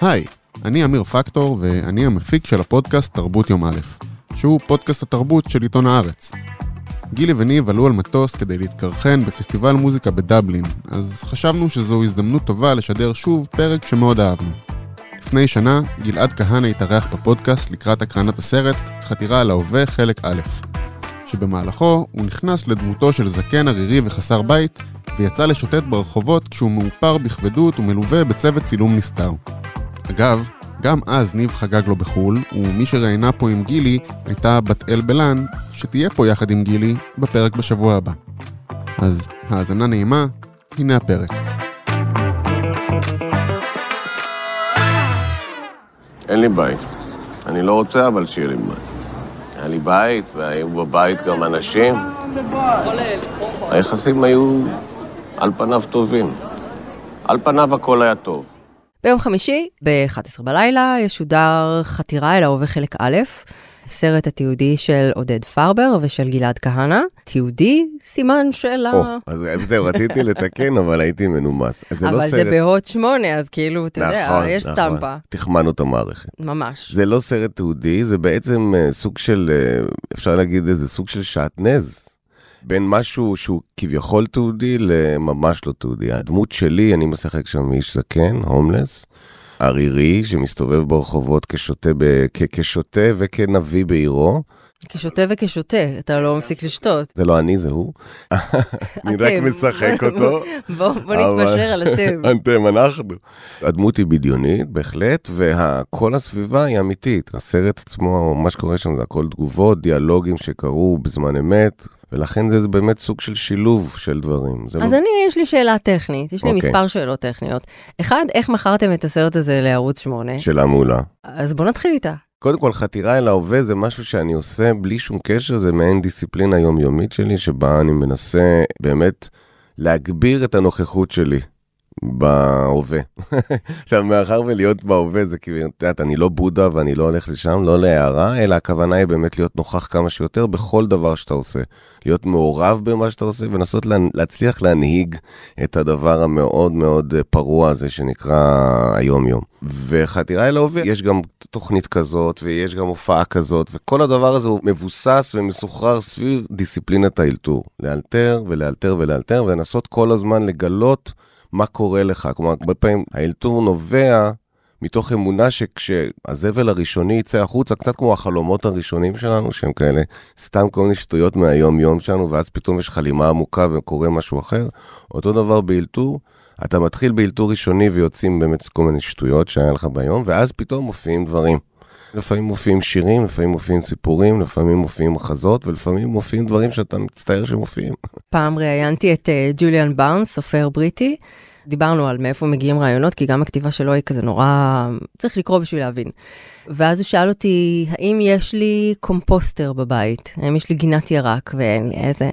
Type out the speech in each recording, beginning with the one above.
היי, אני אמיר פקטור ואני המפיק של הפודקאסט תרבות יום א', שהוא פודקאסט התרבות של עיתון הארץ. גילי וניב עלו על מטוס כדי להתקרחן בפסטיבל מוזיקה בדבלין, אז חשבנו שזו הזדמנות טובה לשדר שוב פרק שמאוד אהבנו. לפני שנה, גלעד כהנא התארח בפודקאסט לקראת הקרנת הסרט חתירה על ההווה חלק א', שבמהלכו הוא נכנס לדמותו של זקן ערירי וחסר בית, ויצא לשוטט ברחובות כשהוא מאופר בכבדות ומלווה בצוות צילום נסתר. אגב, גם אז ניב חגג לו בחו"ל, ומי שראיינה פה עם גילי הייתה בת אל בלן, שתהיה פה יחד עם גילי בפרק בשבוע הבא. אז האזנה נעימה, הנה הפרק. אין לי בית. אני לא רוצה אבל שיהיה לי בית. היה לי בית, והיו בבית גם אנשים. היחסים היו על פניו טובים. על פניו הכל היה טוב. ביום חמישי, ב-11 בלילה, ישודר חתירה אל ההווה חלק א', סרט התיעודי של עודד פרבר ושל גלעד כהנא. תיעודי, סימן שאלה. או, אז זהו, רציתי לתקן, אבל הייתי מנומס. אז זה לא אבל זה סרט... בהוט שמונה, אז כאילו, אתה יודע, נכון, יש נכון. סטמפה. תחמנו את המערכת. ממש. זה לא סרט תיעודי, זה בעצם אה, סוג של, אה, אפשר להגיד איזה סוג של שעטנז. בין משהו שהוא כביכול תיעודי לממש לא תיעודי. הדמות שלי, אני משחק שם איש זקן, הומלס, ערירי, שמסתובב ברחובות כשוטה, ב... כ... כשוטה וכנביא בעירו. כשוטה וכשוטה, אתה לא מפסיק לשתות. זה לא אני, זה הוא. אני רק. משחק אותו. בוא נתפשר על אתם. אתם, אנחנו. הדמות היא בדיונית, בהחלט, וכל הסביבה היא אמיתית. הסרט עצמו, מה שקורה שם זה הכל תגובות, דיאלוגים שקרו בזמן אמת, ולכן זה באמת סוג של שילוב של דברים. אז לא... אני, יש לי שאלה טכנית, יש לי אוקיי. מספר שאלות טכניות. אחד, איך מכרתם את הסרט הזה לערוץ 8? שאלה מעולה. אז בוא נתחיל איתה. קודם כל, חתירה אל ההווה זה משהו שאני עושה בלי שום קשר, זה מעין דיסציפלינה יומיומית שלי, שבה אני מנסה באמת להגביר את הנוכחות שלי בהווה. עכשיו, מאחר ולהיות בהווה זה כאילו, את יודעת, אני לא בודה ואני לא הולך לשם, לא להערה, אלא הכוונה היא באמת להיות נוכח כמה שיותר בכל דבר שאתה עושה. להיות מעורב במה שאתה עושה ולנסות לה, להצליח להנהיג את הדבר המאוד מאוד אה, פרוע הזה שנקרא היום-יום. וחתירה אל ההווה, יש גם תוכנית כזאת ויש גם הופעה כזאת, וכל הדבר הזה הוא מבוסס ומסוחרר סביב דיסציפלינת האלתור. לאלתר ולאלתר ולאלתר, ולנסות כל הזמן לגלות מה קורה לך. כלומר, הרבה פעמים האלתור נובע מתוך אמונה שכשהזבל הראשוני יצא החוצה, קצת כמו החלומות הראשונים שלנו, שהם כאלה סתם כל מיני שטויות מהיום-יום שלנו, ואז פתאום יש חלימה עמוקה וקורה משהו אחר. אותו דבר באלתור, אתה מתחיל באלתור ראשוני ויוצאים באמת כל מיני שטויות שהיה לך ביום, ואז פתאום מופיעים דברים. לפעמים מופיעים שירים, לפעמים מופיעים סיפורים, לפעמים מופיעים מחזות, ולפעמים מופיעים דברים שאתה מצטער שמופיעים. פעם ראיינתי את אה, ג'וליאן בארנס, סופר בריטי. דיברנו על מאיפה מגיעים רעיונות, כי גם הכתיבה שלו היא כזה נורא... צריך לקרוא בשביל להבין. ואז הוא שאל אותי, האם יש לי קומפוסטר בבית? האם יש לי גינת ירק ואין לי איזה...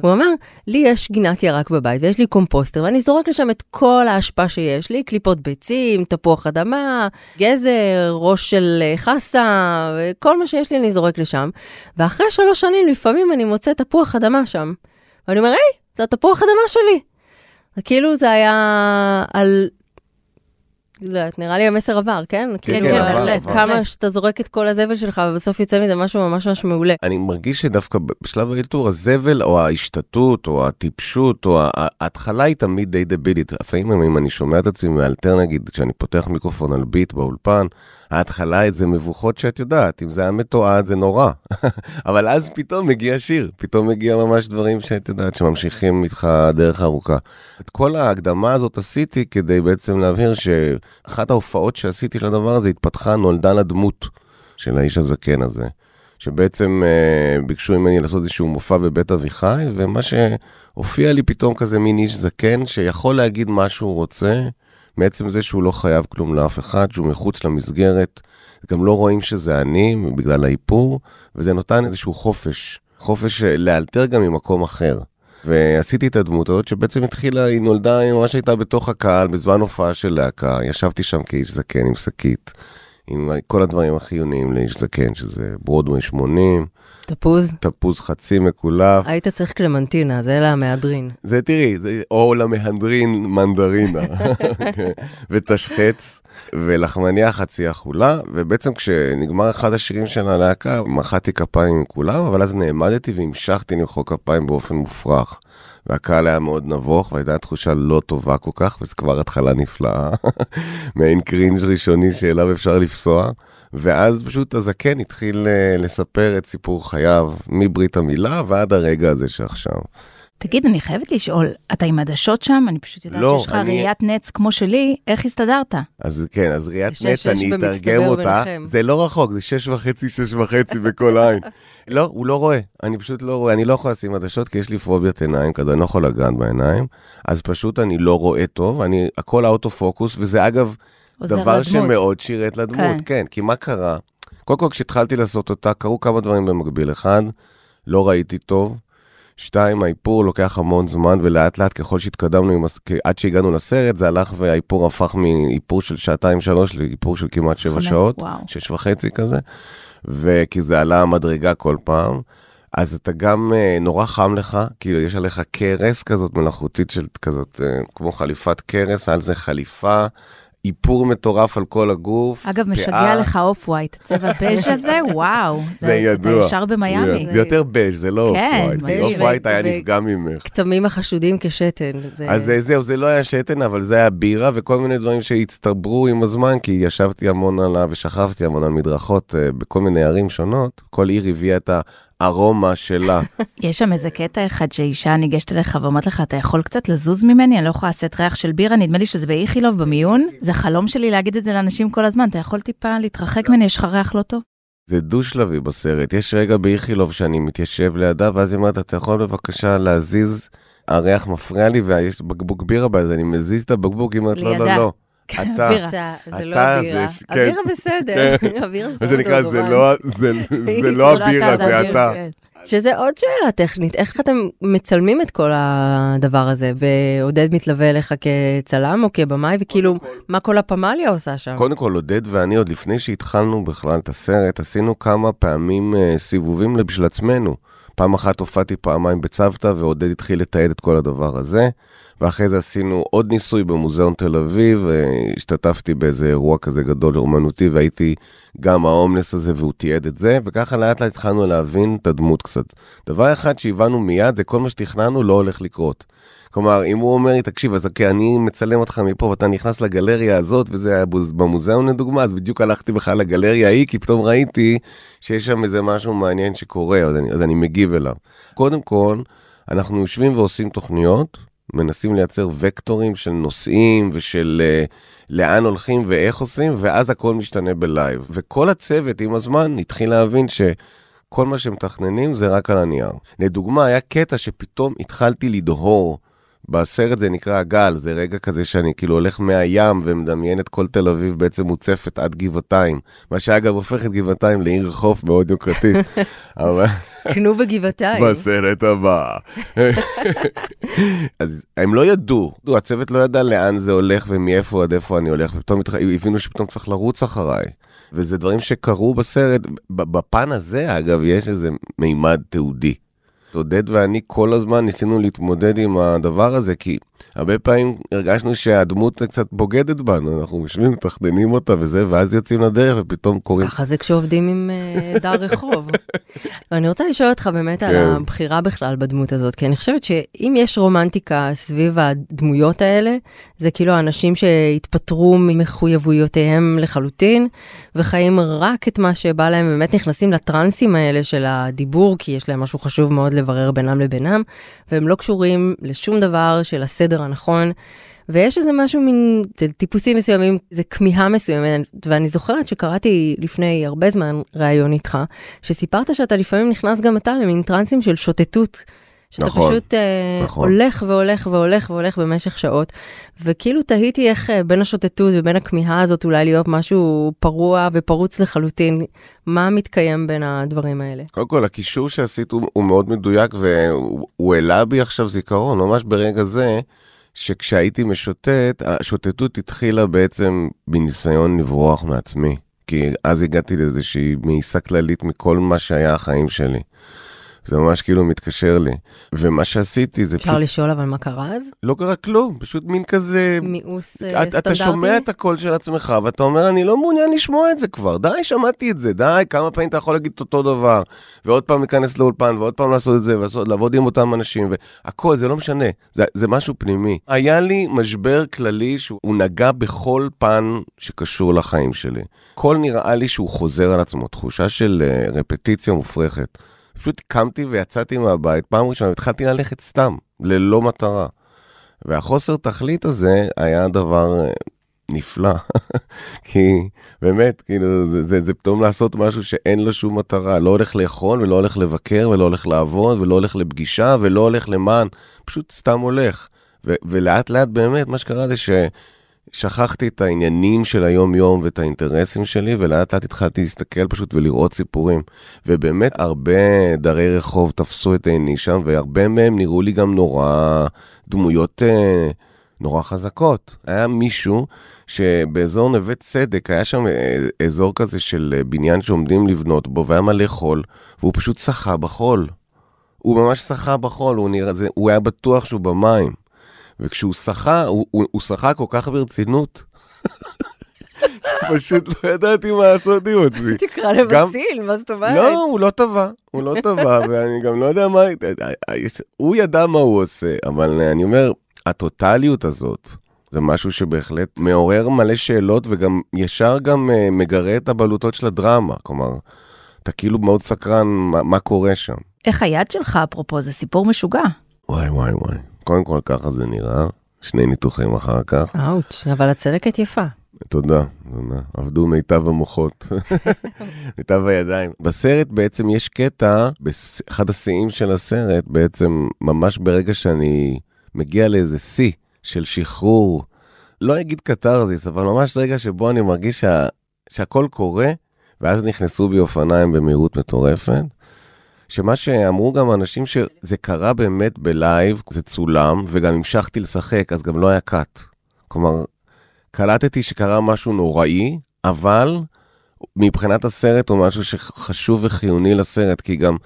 הוא אמר, לי יש גינת ירק בבית ויש לי קומפוסטר, ואני זורק לשם את כל האשפה שיש לי, קליפות ביצים, תפוח אדמה, גזר, ראש של אה, חסה, וכל מה שיש לי אני זורק לשם. ואחרי שלוש שנים לפעמים אני מוצא תפוח אדמה שם. ואני אומר, היי, זה התפוח אדמה שלי. כאילו זה היה על... לא יודעת, נראה לי המסר עבר, כן? כאילו, כן, עבר. כמה שאתה זורק את כל הזבל שלך, ובסוף יוצא מזה משהו ממש ממש מעולה. אני מרגיש שדווקא בשלב האלתור, הזבל או ההשתתות או הטיפשות או ההתחלה היא תמיד די דבילית. לפעמים אם אני שומע את עצמי מאלתר נגיד, כשאני פותח מיקרופון על ביט באולפן, ההתחלה זה מבוכות שאת יודעת, אם זה היה מתועד זה נורא. אבל אז פתאום מגיע שיר, פתאום מגיע ממש דברים שאת יודעת, שממשיכים איתך דרך ארוכה. את כל ההקדמה הזאת עשיתי כדי בעצם להבהיר שאחת ההופעות שעשיתי של הדבר הזה התפתחה, נולדה לדמות של האיש הזקן הזה. שבעצם אה, ביקשו ממני לעשות איזשהו מופע בבית אביחי, ומה שהופיע לי פתאום כזה מין איש זקן שיכול להגיד מה שהוא רוצה, מעצם זה שהוא לא חייב כלום לאף אחד, שהוא מחוץ למסגרת, גם לא רואים שזה אני בגלל האיפור, וזה נותן איזשהו חופש, חופש אה, לאלתר גם ממקום אחר. ועשיתי את הדמות הזאת שבעצם התחילה, היא נולדה, היא ממש הייתה בתוך הקהל בזמן הופעה של להקה, ישבתי שם כאיש זקן עם שקית. עם כל הדברים החיוניים לאיש זקן, שזה ברודווי 80, תפוז? תפוז חצי מקולף. היית צריך קלמנטינה, זה למהדרין. זה תראי, זה או למהדרין מנדרינה, ותשחץ, ולחמניה חצי אכולה, ובעצם כשנגמר אחד השירים של הלהקה, מחאתי כפיים עם כולם, אבל אז נעמדתי והמשכתי למחוא כפיים באופן מופרך. והקהל היה מאוד נבוך, והייתה תחושה לא טובה כל כך, וזו כבר התחלה נפלאה, מעין קרינג' ראשוני שאליו אפשר לפסוע. ואז פשוט הזקן התחיל אה, לספר את סיפור חייו, מברית המילה ועד הרגע הזה שעכשיו. תגיד, אני חייבת לשאול, אתה עם עדשות שם? אני פשוט יודעת לא, שיש לך אני- ראיית נץ כמו שלי, איך הסתדרת? אז כן, אז ראיית יש נץ, שש אני אתרגם אותה. ביניכם. זה לא רחוק, זה שש וחצי, שש וחצי בכל עין. לא, הוא לא רואה, אני פשוט לא רואה, אני לא יכול לשים עדשות כי יש לי פוביית עיניים כזה, אני לא יכול לגעת בעיניים, אז פשוט אני לא רואה טוב, אני, הכל האוטו פוקוס, וזה אגב דבר לדמות. שמאוד שירת לדמות, כן. כן, כי מה קרה? קודם כל, כשהתחלתי לעשות אותה, קרו כמה דברים במקביל. אחד, לא ראיתי טוב. שתיים, האיפור לוקח המון זמן, ולאט לאט ככל שהתקדמנו, עם, עד שהגענו לסרט, זה הלך והאיפור הפך מאיפור של שעתיים-שלוש לאיפור של כמעט שבע שעות, וואו. שש וחצי כזה, וכי זה עלה המדרגה כל פעם. אז אתה גם אה, נורא חם לך, כאילו יש עליך כרס כזאת מלאכותית של כזאת, אה, כמו חליפת כרס, על זה חליפה, איפור מטורף על כל הגוף. אגב, פאה. משגע לך off-white, הצבע בז' הזה, וואו. זה ידוע. אתה ישר במיאמי. זה יותר בז', זה לא כן, off-white. בז' off-white היה נפגע ממך. כתמים החשודים כשתן. זה... אז זה- זהו, זה לא היה שתן, אבל זה היה בירה וכל מיני דברים שהצטברו עם הזמן, כי ישבתי המון עליו ושכבתי המון על מדרכות אה, בכל מיני ערים שונות. כל עיר הביאה את הארומה שלה. יש שם איזה קטע אחד שאישה ניגשת אליך ואומרת לך, אתה יכול קצת לזוז ממני? אני לא יכולה לשאת ריח של בירה, נדמה לי שזה באיכילוב במיון. זה חלום שלי להגיד את זה לאנשים כל הזמן, אתה יכול טיפה להתרחק ממני, יש לך ריח לא טוב? זה דו-שלבי בסרט. יש רגע באיכילוב שאני מתיישב לידה, ואז היא אומרת, אתה יכול בבקשה להזיז, הריח מפריע לי, ויש בקבוק בירה בה, אז אני מזיז את הבקבוק, היא אומרת, לא, לא. לא. אתה, בירה. אתה, זה לא זה הבירה. ש- כן. הבירה בסדר, כן. הבירה מה זה שנקרא, זה לא- זה- זה לא הבירה, זה אתה. כן. שזה עוד שאלה טכנית, איך אתם מצלמים את כל הדבר הזה? ועודד מתלווה אליך כצלם או כבמאי, וכאילו, מה כל הפמליה עושה שם? קודם כל, עודד ואני, עוד לפני שהתחלנו בכלל את הסרט, עשינו כמה פעמים אה, סיבובים בשביל עצמנו. פעם אחת הופעתי פעמיים בצוותא, ועודד התחיל לתעד את כל הדבר הזה. ואחרי זה עשינו עוד ניסוי במוזיאון תל אביב, השתתפתי באיזה אירוע כזה גדול אומנותי, והייתי גם ההומלס הזה, והוא תיעד את זה, וככה לאט לאט התחלנו להבין את הדמות קצת. דבר אחד שהבנו מיד, זה כל מה שתכננו לא הולך לקרות. כלומר, אם הוא אומר לי, תקשיב, אז אוקיי, אני מצלם אותך מפה ואתה נכנס לגלריה הזאת, וזה היה במוזיאון לדוגמה, אז בדיוק הלכתי בכלל לגלריה ההיא, כי פתאום ראיתי שיש שם איזה משהו מעניין שקורה, אז אני, אז אני מגיב אליו. קודם כל, אנחנו יושבים ועושים תוכניות, מנסים לייצר וקטורים של נושאים ושל uh, לאן הולכים ואיך עושים, ואז הכל משתנה בלייב. וכל הצוות עם הזמן התחיל להבין ש... כל מה שמתכננים זה רק על הנייר. לדוגמה, היה קטע שפתאום התחלתי לדהור. בסרט זה נקרא הגל, זה רגע כזה שאני כאילו הולך מהים ומדמיין את כל תל אביב בעצם מוצפת עד גבעתיים. מה שאגב הופך את גבעתיים לעיר חוף מאוד יוקרתית. אבל קנו בגבעתיים. בסרט הבא. אז הם לא ידעו, הצוות לא ידע לאן זה הולך ומאיפה עד איפה אני הולך, ופתאום התח- הבינו שפתאום צריך לרוץ אחריי. וזה דברים שקרו בסרט, בפן הזה אגב יש איזה מימד תיעודי. עודד ואני כל הזמן ניסינו להתמודד עם הדבר הזה, כי הרבה פעמים הרגשנו שהדמות קצת בוגדת בנו, אנחנו יושבים, מתכננים אותה וזה, ואז יוצאים לדרך ופתאום קוראים... ככה זה כשעובדים עם אה, דר רחוב. ואני רוצה לשאול אותך באמת על כן. הבחירה בכלל בדמות הזאת, כי אני חושבת שאם יש רומנטיקה סביב הדמויות האלה, זה כאילו האנשים שהתפטרו ממחויבויותיהם לחלוטין, וחיים רק את מה שבא להם, באמת נכנסים לטרנסים האלה של הדיבור, כי יש להם משהו חשוב מאוד לברר בינם לבינם, והם לא קשורים לשום דבר של הסדר הנכון. ויש איזה משהו מין, טיפוסים מסוימים, זה כמיהה מסוימת, ואני זוכרת שקראתי לפני הרבה זמן ראיון איתך, שסיפרת שאתה לפעמים נכנס גם אתה למין טרנסים של שוטטות. שאתה נכון, פשוט אה, נכון. הולך והולך והולך והולך במשך שעות, וכאילו תהיתי איך אה, בין השוטטות ובין הכמיהה הזאת אולי להיות משהו פרוע ופרוץ לחלוטין, מה מתקיים בין הדברים האלה? קודם כל, הקישור שעשית הוא, הוא מאוד מדויק, והוא הוא העלה בי עכשיו זיכרון, ממש ברגע זה, שכשהייתי משוטט, השוטטות התחילה בעצם בניסיון לברוח מעצמי. כי אז הגעתי לאיזושהי מאיסה כללית מכל מה שהיה החיים שלי. זה ממש כאילו מתקשר לי. ומה שעשיתי זה אפשר פשוט, לשאול אבל מה קרה אז? לא קרה כלום, פשוט מין כזה... מיאוס אה, אתה, סטנדרטי? אתה שומע את הקול של עצמך, ואתה אומר, אני לא מעוניין לשמוע את זה כבר. די, שמעתי את זה, די, כמה פעמים אתה יכול להגיד את אותו דבר, ועוד פעם להיכנס לאולפן, ועוד פעם לעשות את זה, ולעבוד עם אותם אנשים, והכל, זה לא משנה, זה, זה משהו פנימי. היה לי משבר כללי שהוא נגע בכל פן שקשור לחיים שלי. הכל נראה לי שהוא חוזר על עצמו, תחושה של uh, רפטיציה מופרכת. פשוט קמתי ויצאתי מהבית, פעם ראשונה, והתחלתי ללכת סתם, ללא מטרה. והחוסר תכלית הזה היה דבר אה, נפלא. כי באמת, כאילו, זה, זה, זה פתאום לעשות משהו שאין לו שום מטרה. לא הולך לאכול, ולא הולך לבקר, ולא הולך לעבוד, ולא הולך לפגישה, ולא הולך למען, פשוט סתם הולך. ו- ולאט לאט באמת, מה שקרה זה ששכחתי את העניינים של היום-יום ואת האינטרסים שלי, ולאט לאט התחלתי להסתכל פשוט ולראות סיפורים. ובאמת, הרבה דרי רחוב תפסו את עיני שם, והרבה מהם נראו לי גם נורא דמויות... אה, נורא חזקות. היה מישהו שבאזור נווה צדק, היה שם אה, אזור כזה של אה, בניין שעומדים לבנות בו, והיה מלא חול, והוא פשוט שחה בחול. הוא ממש שחה בחול, הוא, נראה, זה, הוא היה בטוח שהוא במים. וכשהוא שחה, הוא, הוא, הוא שחה כל כך ברצינות. פשוט לא ידעתי מה לעשות עם עצמי. תקרא לבסיל, מה זאת אומרת? לא, הוא לא טבע, הוא לא טבע, ואני גם לא יודע מה... הוא ידע מה הוא עושה, אבל אני אומר, הטוטליות הזאת, זה משהו שבהחלט מעורר מלא שאלות, וגם ישר גם אה, מגרה את הבלוטות של הדרמה. כלומר, אתה כאילו מאוד סקרן מה, מה קורה שם. איך היד שלך, אפרופו, זה סיפור משוגע. וואי, וואי, וואי. קודם כל, ככה זה נראה. שני ניתוחים אחר כך. אאוץ', אבל הצדקת יפה. תודה, תודה. עבדו מיטב המוחות, מיטב הידיים. בסרט בעצם יש קטע, באחד השיאים של הסרט, בעצם ממש ברגע שאני מגיע לאיזה שיא של שחרור, לא אגיד קתרזיס, אבל ממש רגע שבו אני מרגיש שה, שהכל קורה, ואז נכנסו בי אופניים במהירות מטורפת. שמה שאמרו גם אנשים שזה קרה באמת ב live, זה צולם, וגם המשכתי לשחק, אז גם לא היה cut. כלומר, קלטתי שקרה משהו נוראי, אבל מבחינת הסרט הוא משהו שחשוב וחיוני לסרט, כי גם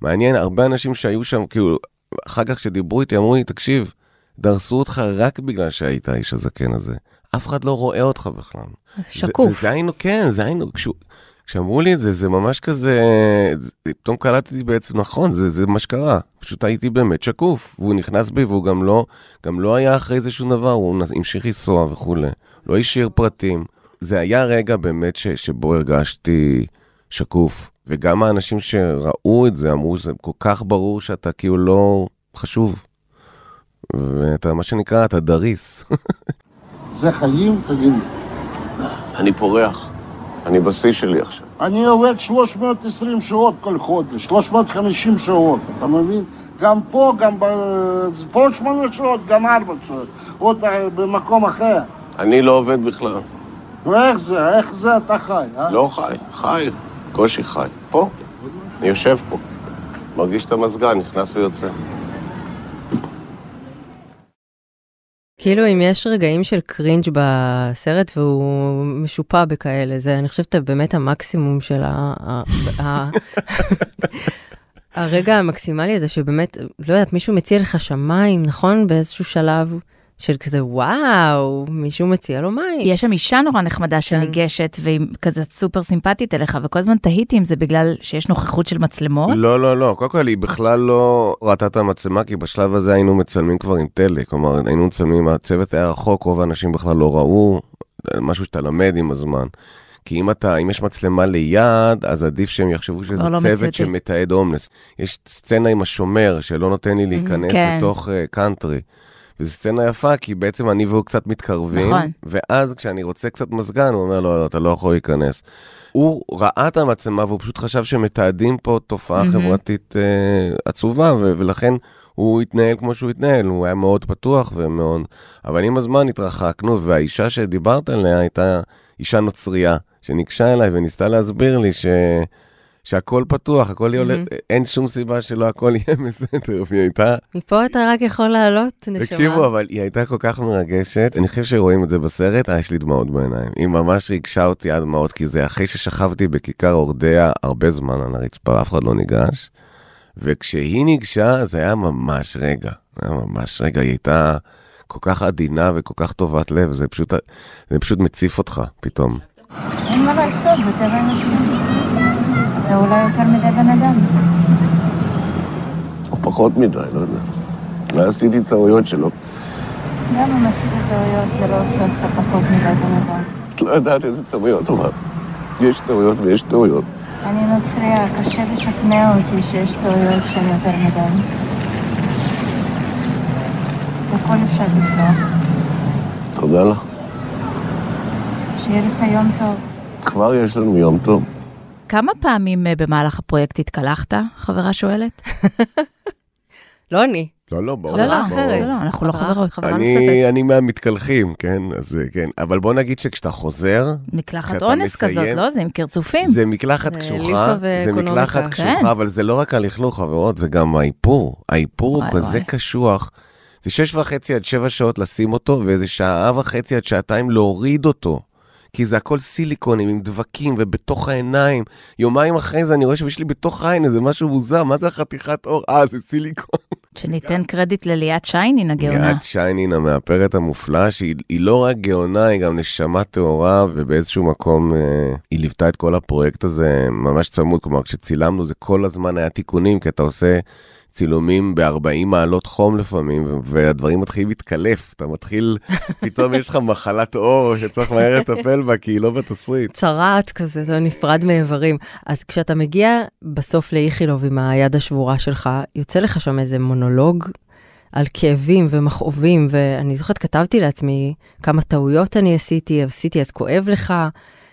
מעניין, הרבה אנשים שהיו שם, כאילו, אחר כך כשדיברו איתי, אמרו לי, תקשיב, דרסו אותך רק בגלל שהיית האיש הזקן הזה. אף אחד לא רואה אותך בכלל. שקוף. זה, זה היינו, כן, זה היינו, כשהוא... כשאמרו לי את זה, זה ממש כזה, זה- פתאום קלטתי בעצם, נכון, זה, זה מה שקרה. פשוט הייתי באמת שקוף, והוא נכנס בי, והוא גם לא, גם לא היה אחרי זה שום דבר, הוא המשיך לנסוע וכולי. לא השאיר פרטים. זה היה רגע באמת ש, שבו הרגשתי שקוף. וגם האנשים שראו את זה אמרו, זה כל כך ברור שאתה כאילו לא חשוב. ואתה, מה שנקרא, אתה דריס. זה חיים, תגיד. אני פורח. אני בשיא שלי עכשיו. אני עובד 320 שעות כל חודש, 350 שעות, אתה מבין? גם פה, גם ב... פה 8 שעות, גם 4 שעות, עוד אה, במקום אחר. אני לא עובד בכלל. נו, איך זה? איך זה אתה חי, אה? לא חי, חי, קושי חי. פה, אני יושב פה. מרגיש את המזגן, נכנס ויוצא. כאילו אם יש רגעים של קרינג' בסרט והוא משופע בכאלה, זה אני חושבת באמת המקסימום של ה... הרגע המקסימלי הזה שבאמת, לא יודעת, מישהו מציע לך שמיים, נכון? באיזשהו שלב של כזה, וואו, מישהו מציע לו מים. יש שם אישה נורא נחמדה שניגשת, והיא כזה סופר סימפטית אליך, וכל הזמן תהיתי אם זה בגלל שיש נוכחות של מצלמות. לא, לא, לא. קודם כל, היא בכלל לא ראתה את המצלמה, כי בשלב הזה היינו מצלמים כבר עם טלה. כלומר, היינו מצלמים, הצוות היה רחוק, רוב האנשים בכלל לא ראו, משהו שאתה למד עם הזמן. כי אם אתה, אם יש מצלמה ליד, אז עדיף שהם יחשבו שזה לא, צוות מציאותי. שמתעד הומלס. יש סצנה עם השומר, שלא נותן לי להיכנס כן. לתוך אה, קאנטרי. וזו סצנה יפה, כי בעצם אני והוא קצת מתקרבים, נכון. ואז כשאני רוצה קצת מזגן, הוא אומר, לא, לא, אתה לא יכול להיכנס. הוא ראה את המצלמה והוא פשוט חשב שמתעדים פה תופעה מהמם. חברתית אה, עצובה, ו- ולכן הוא התנהל כמו שהוא התנהל, הוא היה מאוד פתוח ומאוד... אבל עם הזמן התרחקנו, והאישה שדיברת עליה הייתה אישה נוצרייה, שניגשה אליי וניסתה להסביר לי ש... שהכל פתוח, הכל יהיה, מהמם. אין שום סיבה שלא הכל יהיה בסדר, והיא הייתה, מפה אתה רק יכול לעלות, נשמה. תקשיבו, אבל היא הייתה כל כך מרגשת, אני חושב שרואים את זה בסרט, אה, יש לי דמעות בעיניים. היא ממש ריגשה אותי עד דמעות, כי זה אחרי ששכבתי בכיכר אורדע הרבה זמן על הרצפה, אף אחד לא ניגש, וכשהיא ניגשה, זה היה ממש רגע, זה היה ממש רגע, היא הייתה כל כך עדינה וכל כך טובת לב, זה פשוט, זה פשוט מציף אותך פתאום. אין מה לעשות, זה טבע אנושי. אתה אולי יותר מדי בן אדם. או פחות מדי, לא יודע. אולי עשיתי טעויות שלא. גם אם עשית טעויות, זה לא עושה אותך פחות מדי בן אדם. את לא יודעת איזה טעויות, אבל יש טעויות ויש טעויות. אני נוצריה, קשה לשכנע אותי שיש טעויות שהן יותר מדי. הכל אפשר לסלוח. תודה לך. שיהיה לך יום טוב. כבר יש לנו יום טוב. כמה פעמים אה, במהלך הפרויקט התקלחת? חברה שואלת. לא אני. לא, לא, ברור. חברה לא, אחרת. לא, לא, אנחנו לא חברות. חברה נוספת. אני, מהמתקלחים, כן, אז אה, כן. אבל בוא נגיד שכשאתה חוזר, מקלחת אונס כזאת, לא? זה עם קרצופים. זה מקלחת קשוחה, זה. מקלחת כן. קשוחה, אבל זה לא רק הלכלוך, חברות, זה גם האיפור. האיפור הוא כזה. קשוח. זה שש וחצי עד שבע שעות לשים אותו, ואיזה שעה וחצי עד שעתיים להוריד אותו. כי זה הכל סיליקונים עם דבקים ובתוך העיניים. יומיים אחרי זה אני רואה שיש לי בתוך העין איזה משהו מוזר, מה זה החתיכת אור? אה, זה סיליקון. שניתן קרדיט לליאת שיינין הגאונה. ליאת שיינין המאפרת המופלאה, שהיא היא לא רק גאונה, היא גם נשמה טהורה, ובאיזשהו מקום אה, היא ליוותה את כל הפרויקט הזה ממש צמוד. כלומר, כשצילמנו זה כל הזמן היה תיקונים, כי אתה עושה צילומים ב-40 מעלות חום לפעמים, והדברים מתחילים להתקלף. אתה מתחיל, פתאום יש לך מחלת עור שצריך מהר לטפל בה, כי היא לא בתסריט. צרעת כזה, אתה נפרד מאיברים. אז כשאתה מגיע בסוף לאיכילוב עם היד השבורה שלך, יוצא לך שם איזה מונולוג על כאבים ומכאובים, ואני זוכרת, כתבתי לעצמי כמה טעויות אני עשיתי, עשיתי אז כואב לך,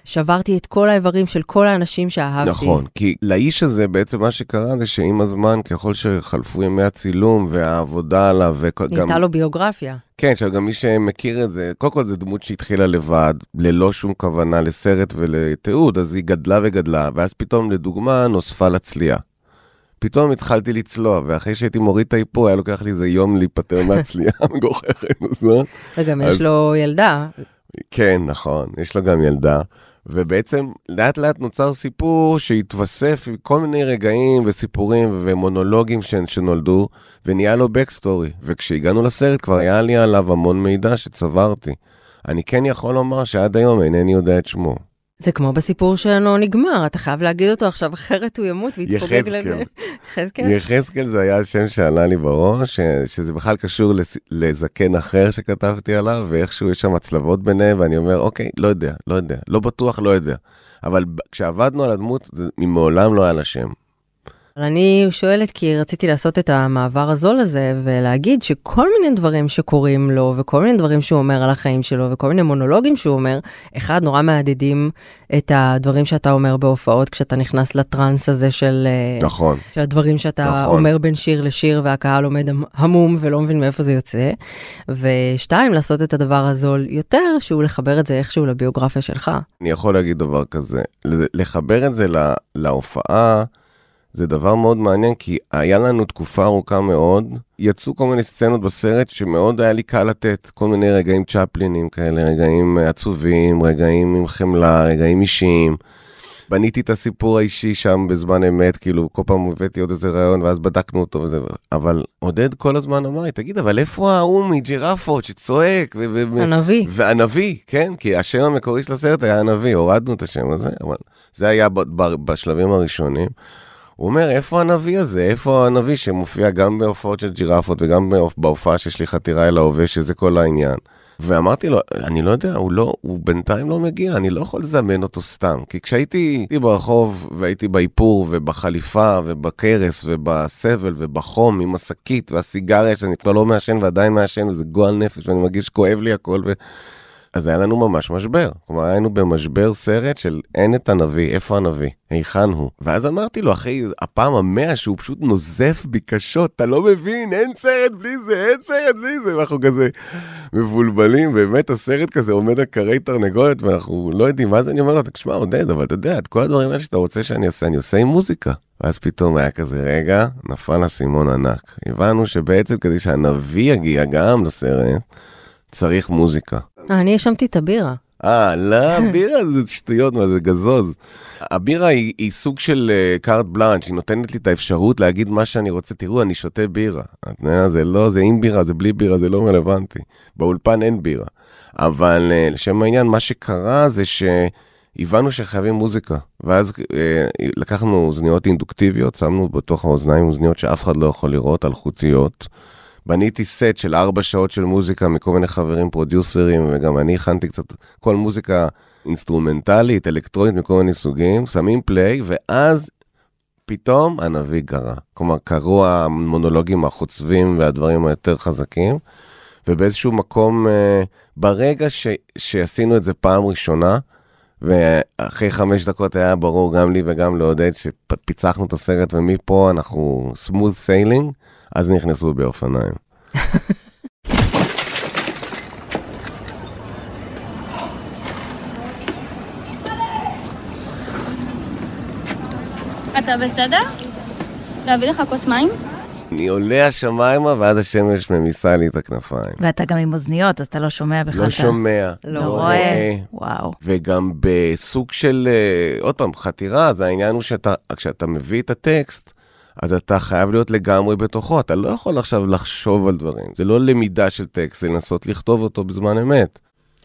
שברתי את כל האיברים של כל האנשים שאהבתי. נכון, כי לאיש הזה בעצם מה שקרה זה שעם הזמן, ככל שחלפו ימי הצילום והעבודה עליו, וגם... נהייתה לו ביוגרפיה. כן, עכשיו גם מי שמכיר את זה, קודם כל זו דמות שהתחילה לבד, ללא שום כוונה לסרט ולתיעוד, אז היא גדלה וגדלה, ואז פתאום, לדוגמה, נוספה לה צליעה. פתאום התחלתי לצלוע, ואחרי שהייתי מוריד את האיפור, היה לוקח לי איזה יום להיפטר מהצליעה המגוחכת הזאת. וגם יש לו ילדה, כן, נכון, יש לו גם ילדה. ובעצם לאט לאט נוצר סיפור שהתווסף עם כל מיני רגעים וסיפורים ומונולוגים ש... שנולדו, ונהיה לו בקסטורי. וכשהגענו לסרט כבר היה לי עליו המון מידע שצברתי. אני כן יכול לומר שעד היום אינני יודע את שמו. זה כמו בסיפור שלנו נגמר, אתה חייב להגיד אותו עכשיו, אחרת הוא ימות ויתפוגג. לנו. יחזקאל. יחזקאל זה היה השם שעלה לי בראש, ש... שזה בכלל קשור לס... לזקן אחר שכתבתי עליו, ואיכשהו יש שם הצלבות ביניהם, ואני אומר, אוקיי, לא יודע, לא יודע, לא בטוח, לא יודע. אבל כשעבדנו על הדמות, זה מעולם לא היה לה שם. אני שואלת כי רציתי לעשות את המעבר הזול הזה ולהגיד שכל מיני דברים שקורים לו וכל מיני דברים שהוא אומר על החיים שלו וכל מיני מונולוגים שהוא אומר, אחד נורא מהדהדים את הדברים שאתה אומר בהופעות כשאתה נכנס לטראנס הזה של, אה, נכון. של הדברים שאתה נכון. אומר בין שיר לשיר והקהל עומד המ- המום ולא מבין מאיפה זה יוצא. ושתיים, לעשות את הדבר הזול יותר, שהוא לחבר את זה איכשהו לביוגרפיה שלך. אני יכול להגיד דבר כזה, לחבר את זה לה, להופעה, זה דבר מאוד מעניין, כי היה לנו תקופה ארוכה מאוד, יצאו כל מיני סצנות בסרט שמאוד היה לי קל לתת, כל מיני רגעים צ'פלינים כאלה, רגעים עצובים, רגעים עם חמלה, רגעים אישיים. בניתי את הסיפור האישי שם בזמן אמת, כאילו כל פעם הבאתי עוד איזה רעיון ואז בדקנו אותו וזה, אבל עודד כל הזמן אמר לי, תגיד, אבל איפה ההוא מג'ירפות שצועק? ו- ו- הנביא. והנביא, כן, כי השם המקורי של הסרט היה הנביא, הורדנו את השם הזה, אבל זה היה בשלבים הראשונים. הוא אומר, איפה הנביא הזה? איפה הנביא שמופיע גם בהופעות של ג'ירפות וגם בהופ- בהופעה שיש לי חתירה אל ההווה, שזה כל העניין. ואמרתי לו, אני לא יודע, הוא לא, הוא בינתיים לא מגיע, אני לא יכול לזמן אותו סתם. כי כשהייתי הייתי ברחוב והייתי באיפור ובחליפה ובקרס ובסבל ובחום עם השקית והסיגריה שאני כבר לא מעשן ועדיין מעשן וזה גועל נפש ואני מרגיש שכואב לי הכל. ו... אז היה לנו ממש משבר. כלומר, היינו במשבר סרט של אין את הנביא, איפה הנביא? היכן הוא? ואז אמרתי לו, אחי, הפעם המאה שהוא פשוט נוזף בי קשות, אתה לא מבין, אין סרט בלי זה, אין סרט בלי זה, ואנחנו כזה מבולבלים, באמת הסרט כזה עומד על כרי תרנגולת, ואנחנו לא יודעים זה, אני אומר לו, תשמע, עודד, אבל אתה יודע, את כל הדברים האלה שאתה רוצה שאני אעשה, אני עושה עם מוזיקה. ואז פתאום היה כזה רגע, נפל אסימון ענק. הבנו שבעצם כדי שהנביא יגיע גם לסרט, צריך מוזיקה. אה, אני האשמתי את הבירה. אה, לא, בירה זה שטויות, מה זה גזוז. הבירה היא, היא סוג של קארט uh, בלאנץ', היא נותנת לי את האפשרות להגיד מה שאני רוצה. תראו, אני שותה בירה. זה לא, זה עם בירה, זה בלי בירה, זה לא רלוונטי. באולפן אין בירה. אבל uh, לשם העניין, מה שקרה זה שהבנו שחייבים מוזיקה. ואז uh, לקחנו אוזניות אינדוקטיביות, שמנו בתוך האוזניים אוזניות שאף אחד לא יכול לראות, אלחוטיות. בניתי סט של ארבע שעות של מוזיקה מכל מיני חברים פרודיוסרים, וגם אני הכנתי קצת כל מוזיקה אינסטרומנטלית, אלקטרונית מכל מיני סוגים, שמים play, ואז פתאום הנביא קרה. כלומר, קרו המונולוגים החוצבים והדברים היותר חזקים, ובאיזשהו מקום, אה, ברגע ש, שעשינו את זה פעם ראשונה, ואחרי חמש דקות היה ברור גם לי וגם לעודד שפיצחנו את הסרט, ומפה אנחנו smooth sailing, אז נכנסו באופניים. אתה בסדר? להביא לך כוס מים? אני עולה השמיימה, ואז השמש ממיסה לי את הכנפיים. ואתה גם עם אוזניות, אז אתה לא שומע בכלל. לא שומע. לא לא רואה. וואו. וגם בסוג של, אה, עוד פעם, חתירה, זה העניין הוא שאתה, כשאתה מביא את הטקסט, אז אתה חייב להיות לגמרי בתוכו, אתה לא יכול עכשיו לחשוב על דברים. זה לא למידה של טקסט, זה לנסות לכתוב אותו בזמן אמת.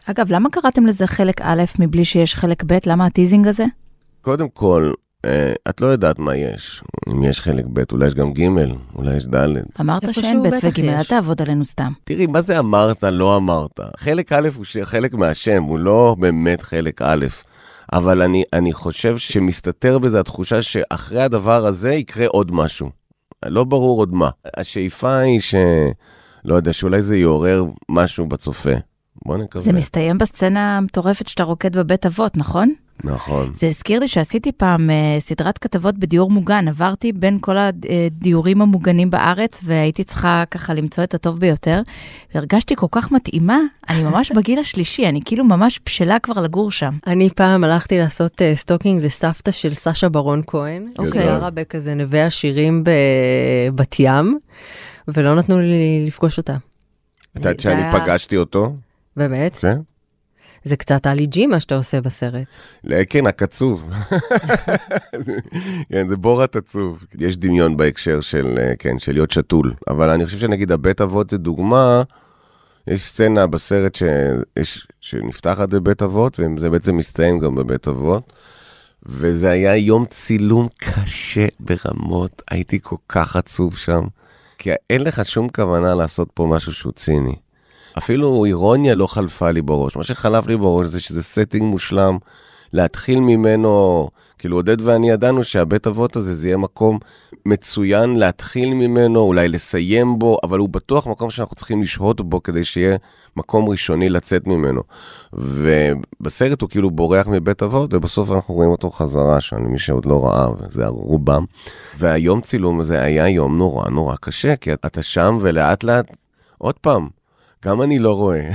אגב, למה קראתם לזה חלק א' מבלי שיש חלק ב'? למה הטיזינג הזה? קודם כל, את לא יודעת מה יש. אם יש חלק ב', אולי יש גם ג', אולי יש ד'. אמרת שאין ב' וג', אל. תעבוד עלינו סתם. תראי, מה זה אמרת, לא אמרת? חלק א' הוא חלק מהשם, הוא לא באמת חלק א', אבל אני, אני חושב שמסתתר בזה התחושה שאחרי הדבר הזה יקרה עוד משהו. לא ברור עוד מה. השאיפה היא ש... לא יודע, שאולי זה יעורר משהו בצופה. בוא נקווה. זה מסתיים בסצנה המטורפת שאתה רוקד בבית אבות, נכון? נכון. זה הזכיר לי שעשיתי פעם אה, סדרת כתבות בדיור מוגן, עברתי בין כל הדיורים המוגנים בארץ והייתי צריכה ככה למצוא את הטוב ביותר, והרגשתי כל כך מתאימה, אני ממש בגיל השלישי, אני כאילו ממש בשלה כבר לגור שם. אני פעם הלכתי לעשות אה, stalking לסבתא של סשה ברון כהן, אוקיי. שגרה בכזה נווה עשירים בבת ים, ולא נתנו לי לפגוש אותה. את יודעת שאני היה- פגשתי אותו? באמת? כן. זה קצת עלי ג'י מה שאתה עושה בסרט. כן, העצוב. כן, זה בוראט עצוב. יש דמיון בהקשר של, אה, כן, של להיות שתול. אבל אני חושב שנגיד הבית אבות זה דוגמה, יש סצנה בסרט שיש, שנפתחת בבית אבות, וזה בעצם מסתיים גם בבית אבות. וזה היה יום צילום קשה ברמות, הייתי כל כך עצוב שם. כי אין לך שום כוונה לעשות פה משהו שהוא ציני. אפילו אירוניה לא חלפה לי בראש. מה שחלף לי בראש זה שזה setting מושלם, להתחיל ממנו, כאילו עודד ואני ידענו שהבית אבות הזה זה יהיה מקום מצוין להתחיל ממנו, אולי לסיים בו, אבל הוא בטוח מקום שאנחנו צריכים לשהות בו כדי שיהיה מקום ראשוני לצאת ממנו. ובסרט הוא כאילו בורח מבית אבות, ובסוף אנחנו רואים אותו חזרה שם, למי שעוד לא ראה, וזה רובם. והיום צילום הזה היה יום נורא נורא קשה, כי אתה שם ולאט לאט, עוד פעם, גם אני לא רואה.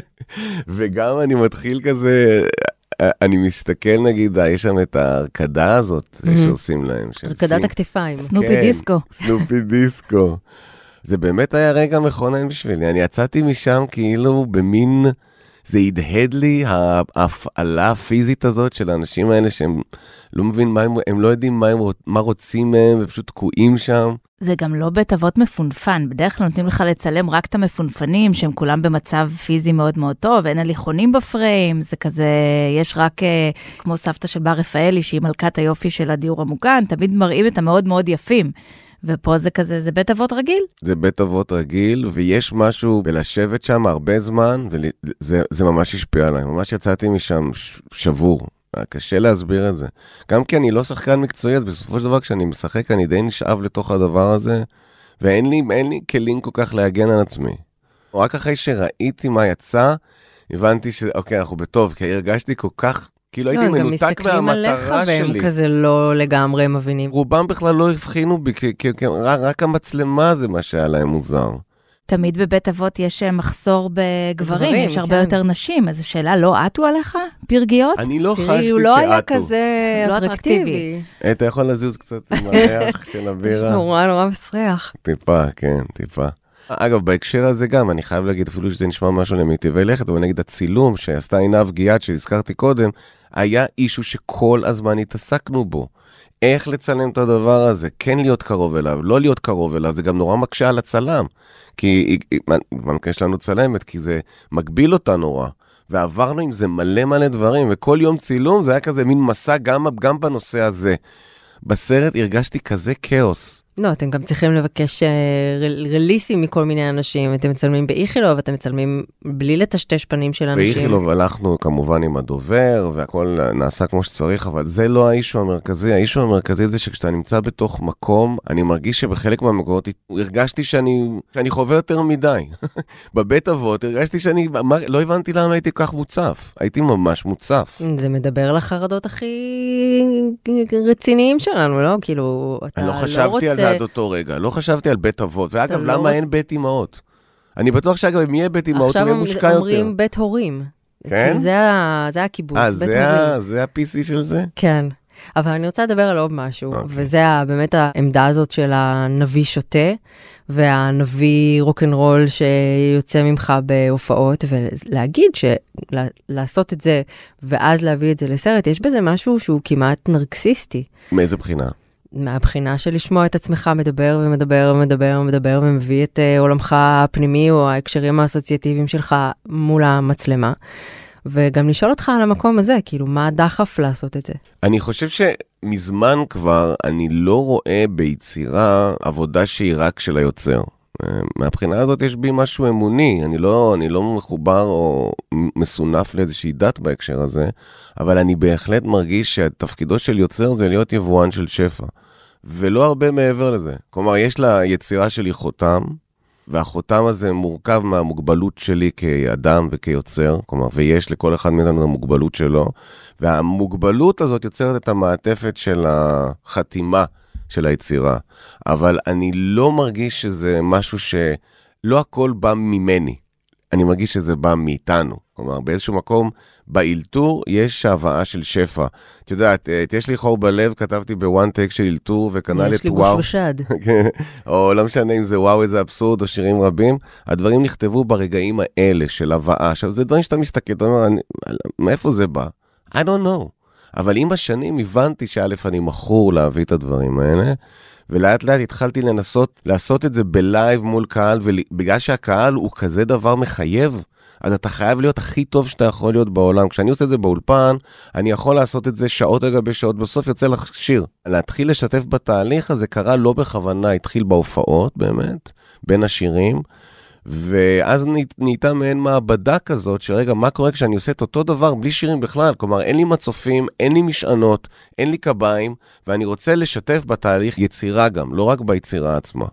וגם אני מתחיל כזה, אני מסתכל נגיד, יש שם את ההרקדה הזאת. שעושים להם. הרקדת. הכתפיים. סנופי כן. דיסקו. סנופי דיסקו. זה באמת היה רגע מכונן בשבילי. אני יצאתי משם כאילו במין, זה הדהד לי ההפעלה הפיזית הזאת של האנשים האלה שהם לא מבין מה הם, הם לא יודעים מה, הם, מה רוצים מהם, ופשוט תקועים שם. זה גם לא בית אבות מפונפן, בדרך כלל נותנים לך לצלם רק את המפונפנים, שהם כולם במצב פיזי מאוד מאוד טוב, אין הליכונים בפריים, זה כזה, יש רק אה, כמו סבתא של בר רפאלי, שהיא מלכת היופי של הדיור המוגן, תמיד מראים את המאוד מאוד יפים. ופה זה כזה, זה בית אבות רגיל. זה בית אבות רגיל, ויש משהו בלשבת שם הרבה זמן, וזה זה ממש השפיע עליי. ממש יצאתי משם שבור. קשה להסביר את זה. גם כי אני לא שחקן מקצועי, אז בסופו של דבר כשאני משחק אני די נשאב לתוך הדבר הזה, ואין לי, לי כלים כל כך להגן על עצמי. רק אחרי שראיתי מה יצא, הבנתי שאוקיי, אנחנו בטוב, כי הרגשתי כל כך, כאילו הייתי לא, הם גם מנותק מסתכלים עליך מהמטרה והם שלי. כזה לא לגמרי מבינים. רובם בכלל לא הבחינו בי, כי, כי, כי רק, רק המצלמה זה מה שהיה להם מוזר. תמיד בבית אבות יש אה, מחסור בגברים, גברים, יש הרבה כן. יותר נשים, אז השאלה, לא עטו עליך פרגיות? אני לא חשתי תראי, הוא לא היה שעטו. כזה לא אטרקטיבי. אטרקטיבי. אתה יכול לזוז קצת עם הריח של זה הבירה? נורא נורא מסריח. טיפה, כן, טיפה. אגב, בהקשר הזה גם, אני חייב להגיד, אפילו שזה נשמע משהו למיטיבי לכת, אבל נגיד הצילום שעשתה עינב גיאת, שהזכרתי קודם, היה אישו שכל הזמן התעסקנו בו. איך לצלם את הדבר הזה, כן להיות קרוב אליו, לא להיות קרוב אליו, זה גם נורא מקשה על הצלם. כי במקרה שלנו צלמת, כי זה מגביל אותה נורא. ועברנו עם זה מלא מלא דברים, וכל יום צילום זה היה כזה מין מסע גם, גם בנושא הזה. בסרט הרגשתי כזה כאוס. לא, אתם גם צריכים לבקש אה, רל- רליסים מכל מיני אנשים. אתם מצלמים באיכילוב, אתם מצלמים בלי לטשטש פנים של אנשים. באיכילוב הלכנו כמובן עם הדובר, והכל נעשה כמו שצריך, אבל זה לא האישו המרכזי. האישו המרכזי זה שכשאתה נמצא בתוך מקום, אני מרגיש שבחלק מהמקומות הרגשתי שאני, שאני חווה יותר מדי. בבית אבות הרגשתי שאני, לא הבנתי למה הייתי כל כך מוצף. הייתי ממש מוצף. זה מדבר לחרדות הכי רציניים שלנו, לא? כאילו, אתה אני לא לא רוצה... זה עד אותו רגע, לא חשבתי על בית אבות. ואגב, לא למה אין בית אמהות? אני בטוח שאגב, אם יהיה בית עכשיו הוא יהיה מושקע יותר. אומרים בית הורים. כן? זה זה הקיבוץ, אה, בית זה הורים. ה- זה ה-PC של זה? כן. אבל אני רוצה לדבר על עוד משהו, אוקיי. וזה באמת העמדה הזאת של הנביא שותה, והנביא רוקנרול שיוצא ממך בהופעות, ולהגיד שלעשות את זה ואז להביא את זה לסרט, יש בזה משהו שהוא כמעט נרקסיסטי. מאיזה בחינה? מהבחינה של לשמוע את עצמך מדבר ומדבר ומדבר ומדבר ומביא את uh, עולמך הפנימי או ההקשרים האסוציאטיביים שלך מול המצלמה. וגם לשאול אותך על המקום הזה, כאילו, מה הדחף לעשות את זה? אני חושב שמזמן כבר אני לא רואה ביצירה עבודה שהיא רק של היוצר. מהבחינה הזאת יש בי משהו אמוני, אני לא, אני לא מחובר או מסונף לאיזושהי דת בהקשר הזה, אבל אני בהחלט מרגיש שתפקידו של יוצר זה להיות יבואן של שפע, ולא הרבה מעבר לזה. כלומר, יש ליצירה שלי חותם, והחותם הזה מורכב מהמוגבלות שלי כאדם וכיוצר, כלומר, ויש לכל אחד מאיתנו המוגבלות שלו, והמוגבלות הזאת יוצרת את המעטפת של החתימה של היצירה. אבל אני לא מרגיש שזה משהו שלא הכל בא ממני. אני מרגיש שזה בא מאיתנו. כלומר, באיזשהו מקום, באלתור יש הבאה של שפע. את יודעת, את יש לי חור בלב, כתבתי בוואן טייק של אלתור, וכנ"ל יש את לי וואו. גוש ושד. כן, או לא משנה אם זה וואו איזה אבסורד או שירים רבים, הדברים נכתבו ברגעים האלה של הבאה. עכשיו, זה דברים שאתה מסתכל, אתה אומר, מאיפה זה בא? I don't know. אבל עם השנים הבנתי שא', אני מכור להביא את הדברים האלה, ולאט לאט התחלתי לנסות לעשות את זה בלייב מול קהל, ובגלל שהקהל הוא כזה דבר מחייב, אז אתה חייב להיות הכי טוב שאתה יכול להיות בעולם. כשאני עושה את זה באולפן, אני יכול לעשות את זה שעות על גבי שעות, בסוף יוצא לך שיר. להתחיל לשתף בתהליך הזה קרה לא בכוונה, התחיל בהופעות באמת, בין השירים, ואז נה- נהייתה מעין מעבדה כזאת, שרגע, מה קורה כשאני עושה את אותו דבר בלי שירים בכלל? כלומר, אין לי מצופים, אין לי משענות, אין לי קביים, ואני רוצה לשתף בתהליך יצירה גם, לא רק ביצירה עצמה.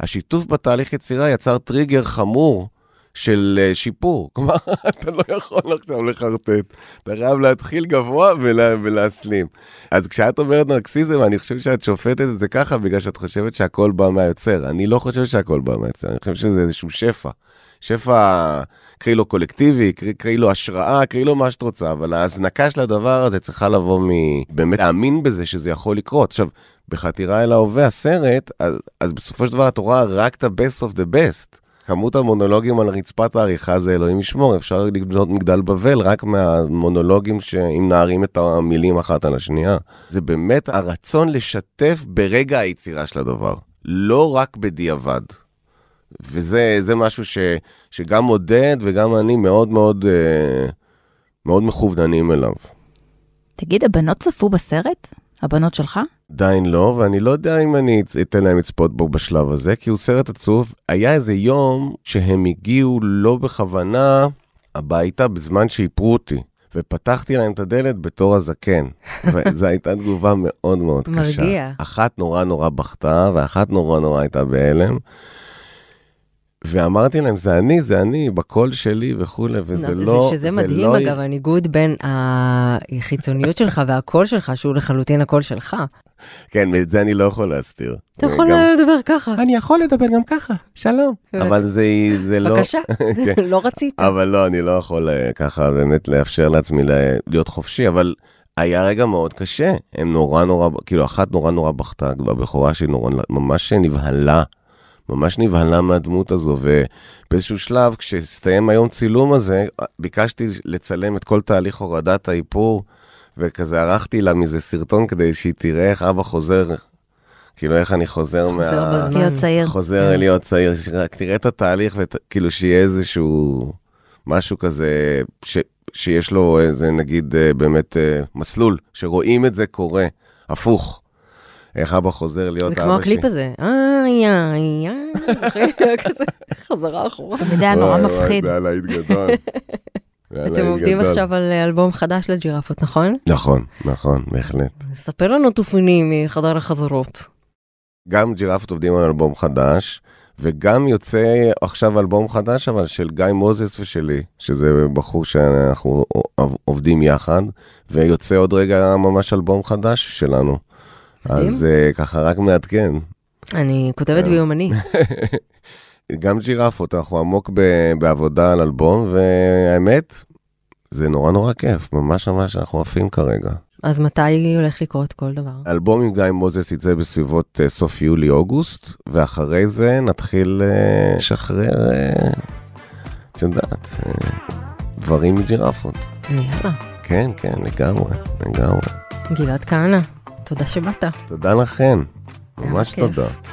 השיתוף בתהליך יצירה יצר טריגר חמור של אה, שיפור. כלומר, אתה לא יכול עכשיו לחרטט, אתה חייב להתחיל גבוה ולה, ולהסלים. אז כשאת אומרת נרקסיזם, אני חושב שאת שופטת את זה ככה בגלל שאת חושבת שהכל בא מהיוצר. אני לא חושב שהכל בא מהיוצר, אני חושב שזה איזשהו שפע. שפע, קראי לו קולקטיבי, קראי, קראי לו השראה, קראי לו מה שאת רוצה, אבל ההזנקה של הדבר הזה צריכה לבוא מ... באמת להאמין בזה שזה יכול לקרות. עכשיו, בחתירה אל ההווה, הסרט, אז, אז בסופו של דבר את רואה רק את ה-best of the best. כמות המונולוגים על רצפת העריכה זה אלוהים ישמור, אפשר לבנות מגדל בבל רק מהמונולוגים שאם נערים את המילים אחת על השנייה. זה באמת הרצון לשתף ברגע היצירה של הדבר, לא רק בדיעבד. וזה זה משהו ש, שגם עודד וגם אני מאוד מאוד, אה, מאוד מכווננים אליו. תגיד, הבנות צפו בסרט? הבנות שלך? עדיין לא, ואני לא יודע אם אני אתן להם לצפות בו בשלב הזה, כי הוא סרט עצוב. היה איזה יום שהם הגיעו לא בכוונה הביתה בזמן שאיפרו אותי, ופתחתי להם את הדלת בתור הזקן. וזו הייתה תגובה מאוד מאוד קשה. מרגיע. אחת נורא נורא בכתה, ואחת נורא נורא הייתה בהלם. ואמרתי להם, זה אני, זה אני, בקול שלי וכולי, וזה לא, לא... זה, שזה זה מדהים, לא... אגב, הניגוד בין החיצוניות שלך והקול שלך, שהוא לחלוטין הקול שלך. כן, ואת זה אני לא יכול להסתיר. אתה יכול גם- לדבר ככה. אני יכול לדבר גם ככה, שלום. אבל זה, זה לא... בבקשה, כן. לא רצית. אבל לא, אני לא יכול אה, ככה באמת לאפשר לעצמי להיות חופשי, אבל היה רגע מאוד קשה. הם נורא נורא, כאילו, אחת נורא נורא בכתה, הבכורה שלי נורא, ממש נבהלה, ממש נבהלה מהדמות הזו, ובאיזשהו שלב, כשהסתיים היום צילום הזה, ביקשתי לצלם את כל תהליך הורדת האיפור, וכזה ערכתי לה מזה סרטון כדי שהיא תראה איך אבא חוזר, כאילו איך אני חוזר מה... חוזר בזמן. להיות צעיר. חוזר להיות צעיר, רק תראה את התהליך וכאילו שיהיה איזשהו משהו כזה, ש, שיש לו איזה נגיד אה, באמת אה, מסלול, שרואים את זה קורה, הפוך. איך אבא חוזר להיות זה אבא כמו הקליפ שלי. הזה. איי, איי, איי, כזה חזרה אחורה. תמיד היה נורא מפחיד. זה היה להיט גדול. זה אתם עובדים. עכשיו על אלבום חדש לג'ירפות, נכון? נכון, נכון, בהחלט. ספר לנו תופינים מחדר החזרות. גם ג'ירפות עובדים על אלבום חדש, וגם יוצא עכשיו אלבום חדש, אבל של גיא מוזס ושלי, שזה בחור שאנחנו עובדים יחד, ויוצא עוד רגע ממש אלבום חדש שלנו. אז uh, ככה רק מעדכן. אני כותבת כן. ביומני. גם ג'ירפות, אנחנו עמוק בעבודה על אלבום, והאמת, זה נורא נורא כיף, ממש ממש אנחנו עפים כרגע. אז מתי הולך לקרות כל דבר? אלבום עם גיא מוזס יצא בסביבות אה, סוף יולי-אוגוסט, ואחרי זה נתחיל אה, לשחרר, אה, את יודעת, אה, דברים מג'ירפות. יאללה. כן, כן, לגמרי, לגמרי. גלעד כהנא, תודה שבאת. תודה לכן, ממש תודה. כיף.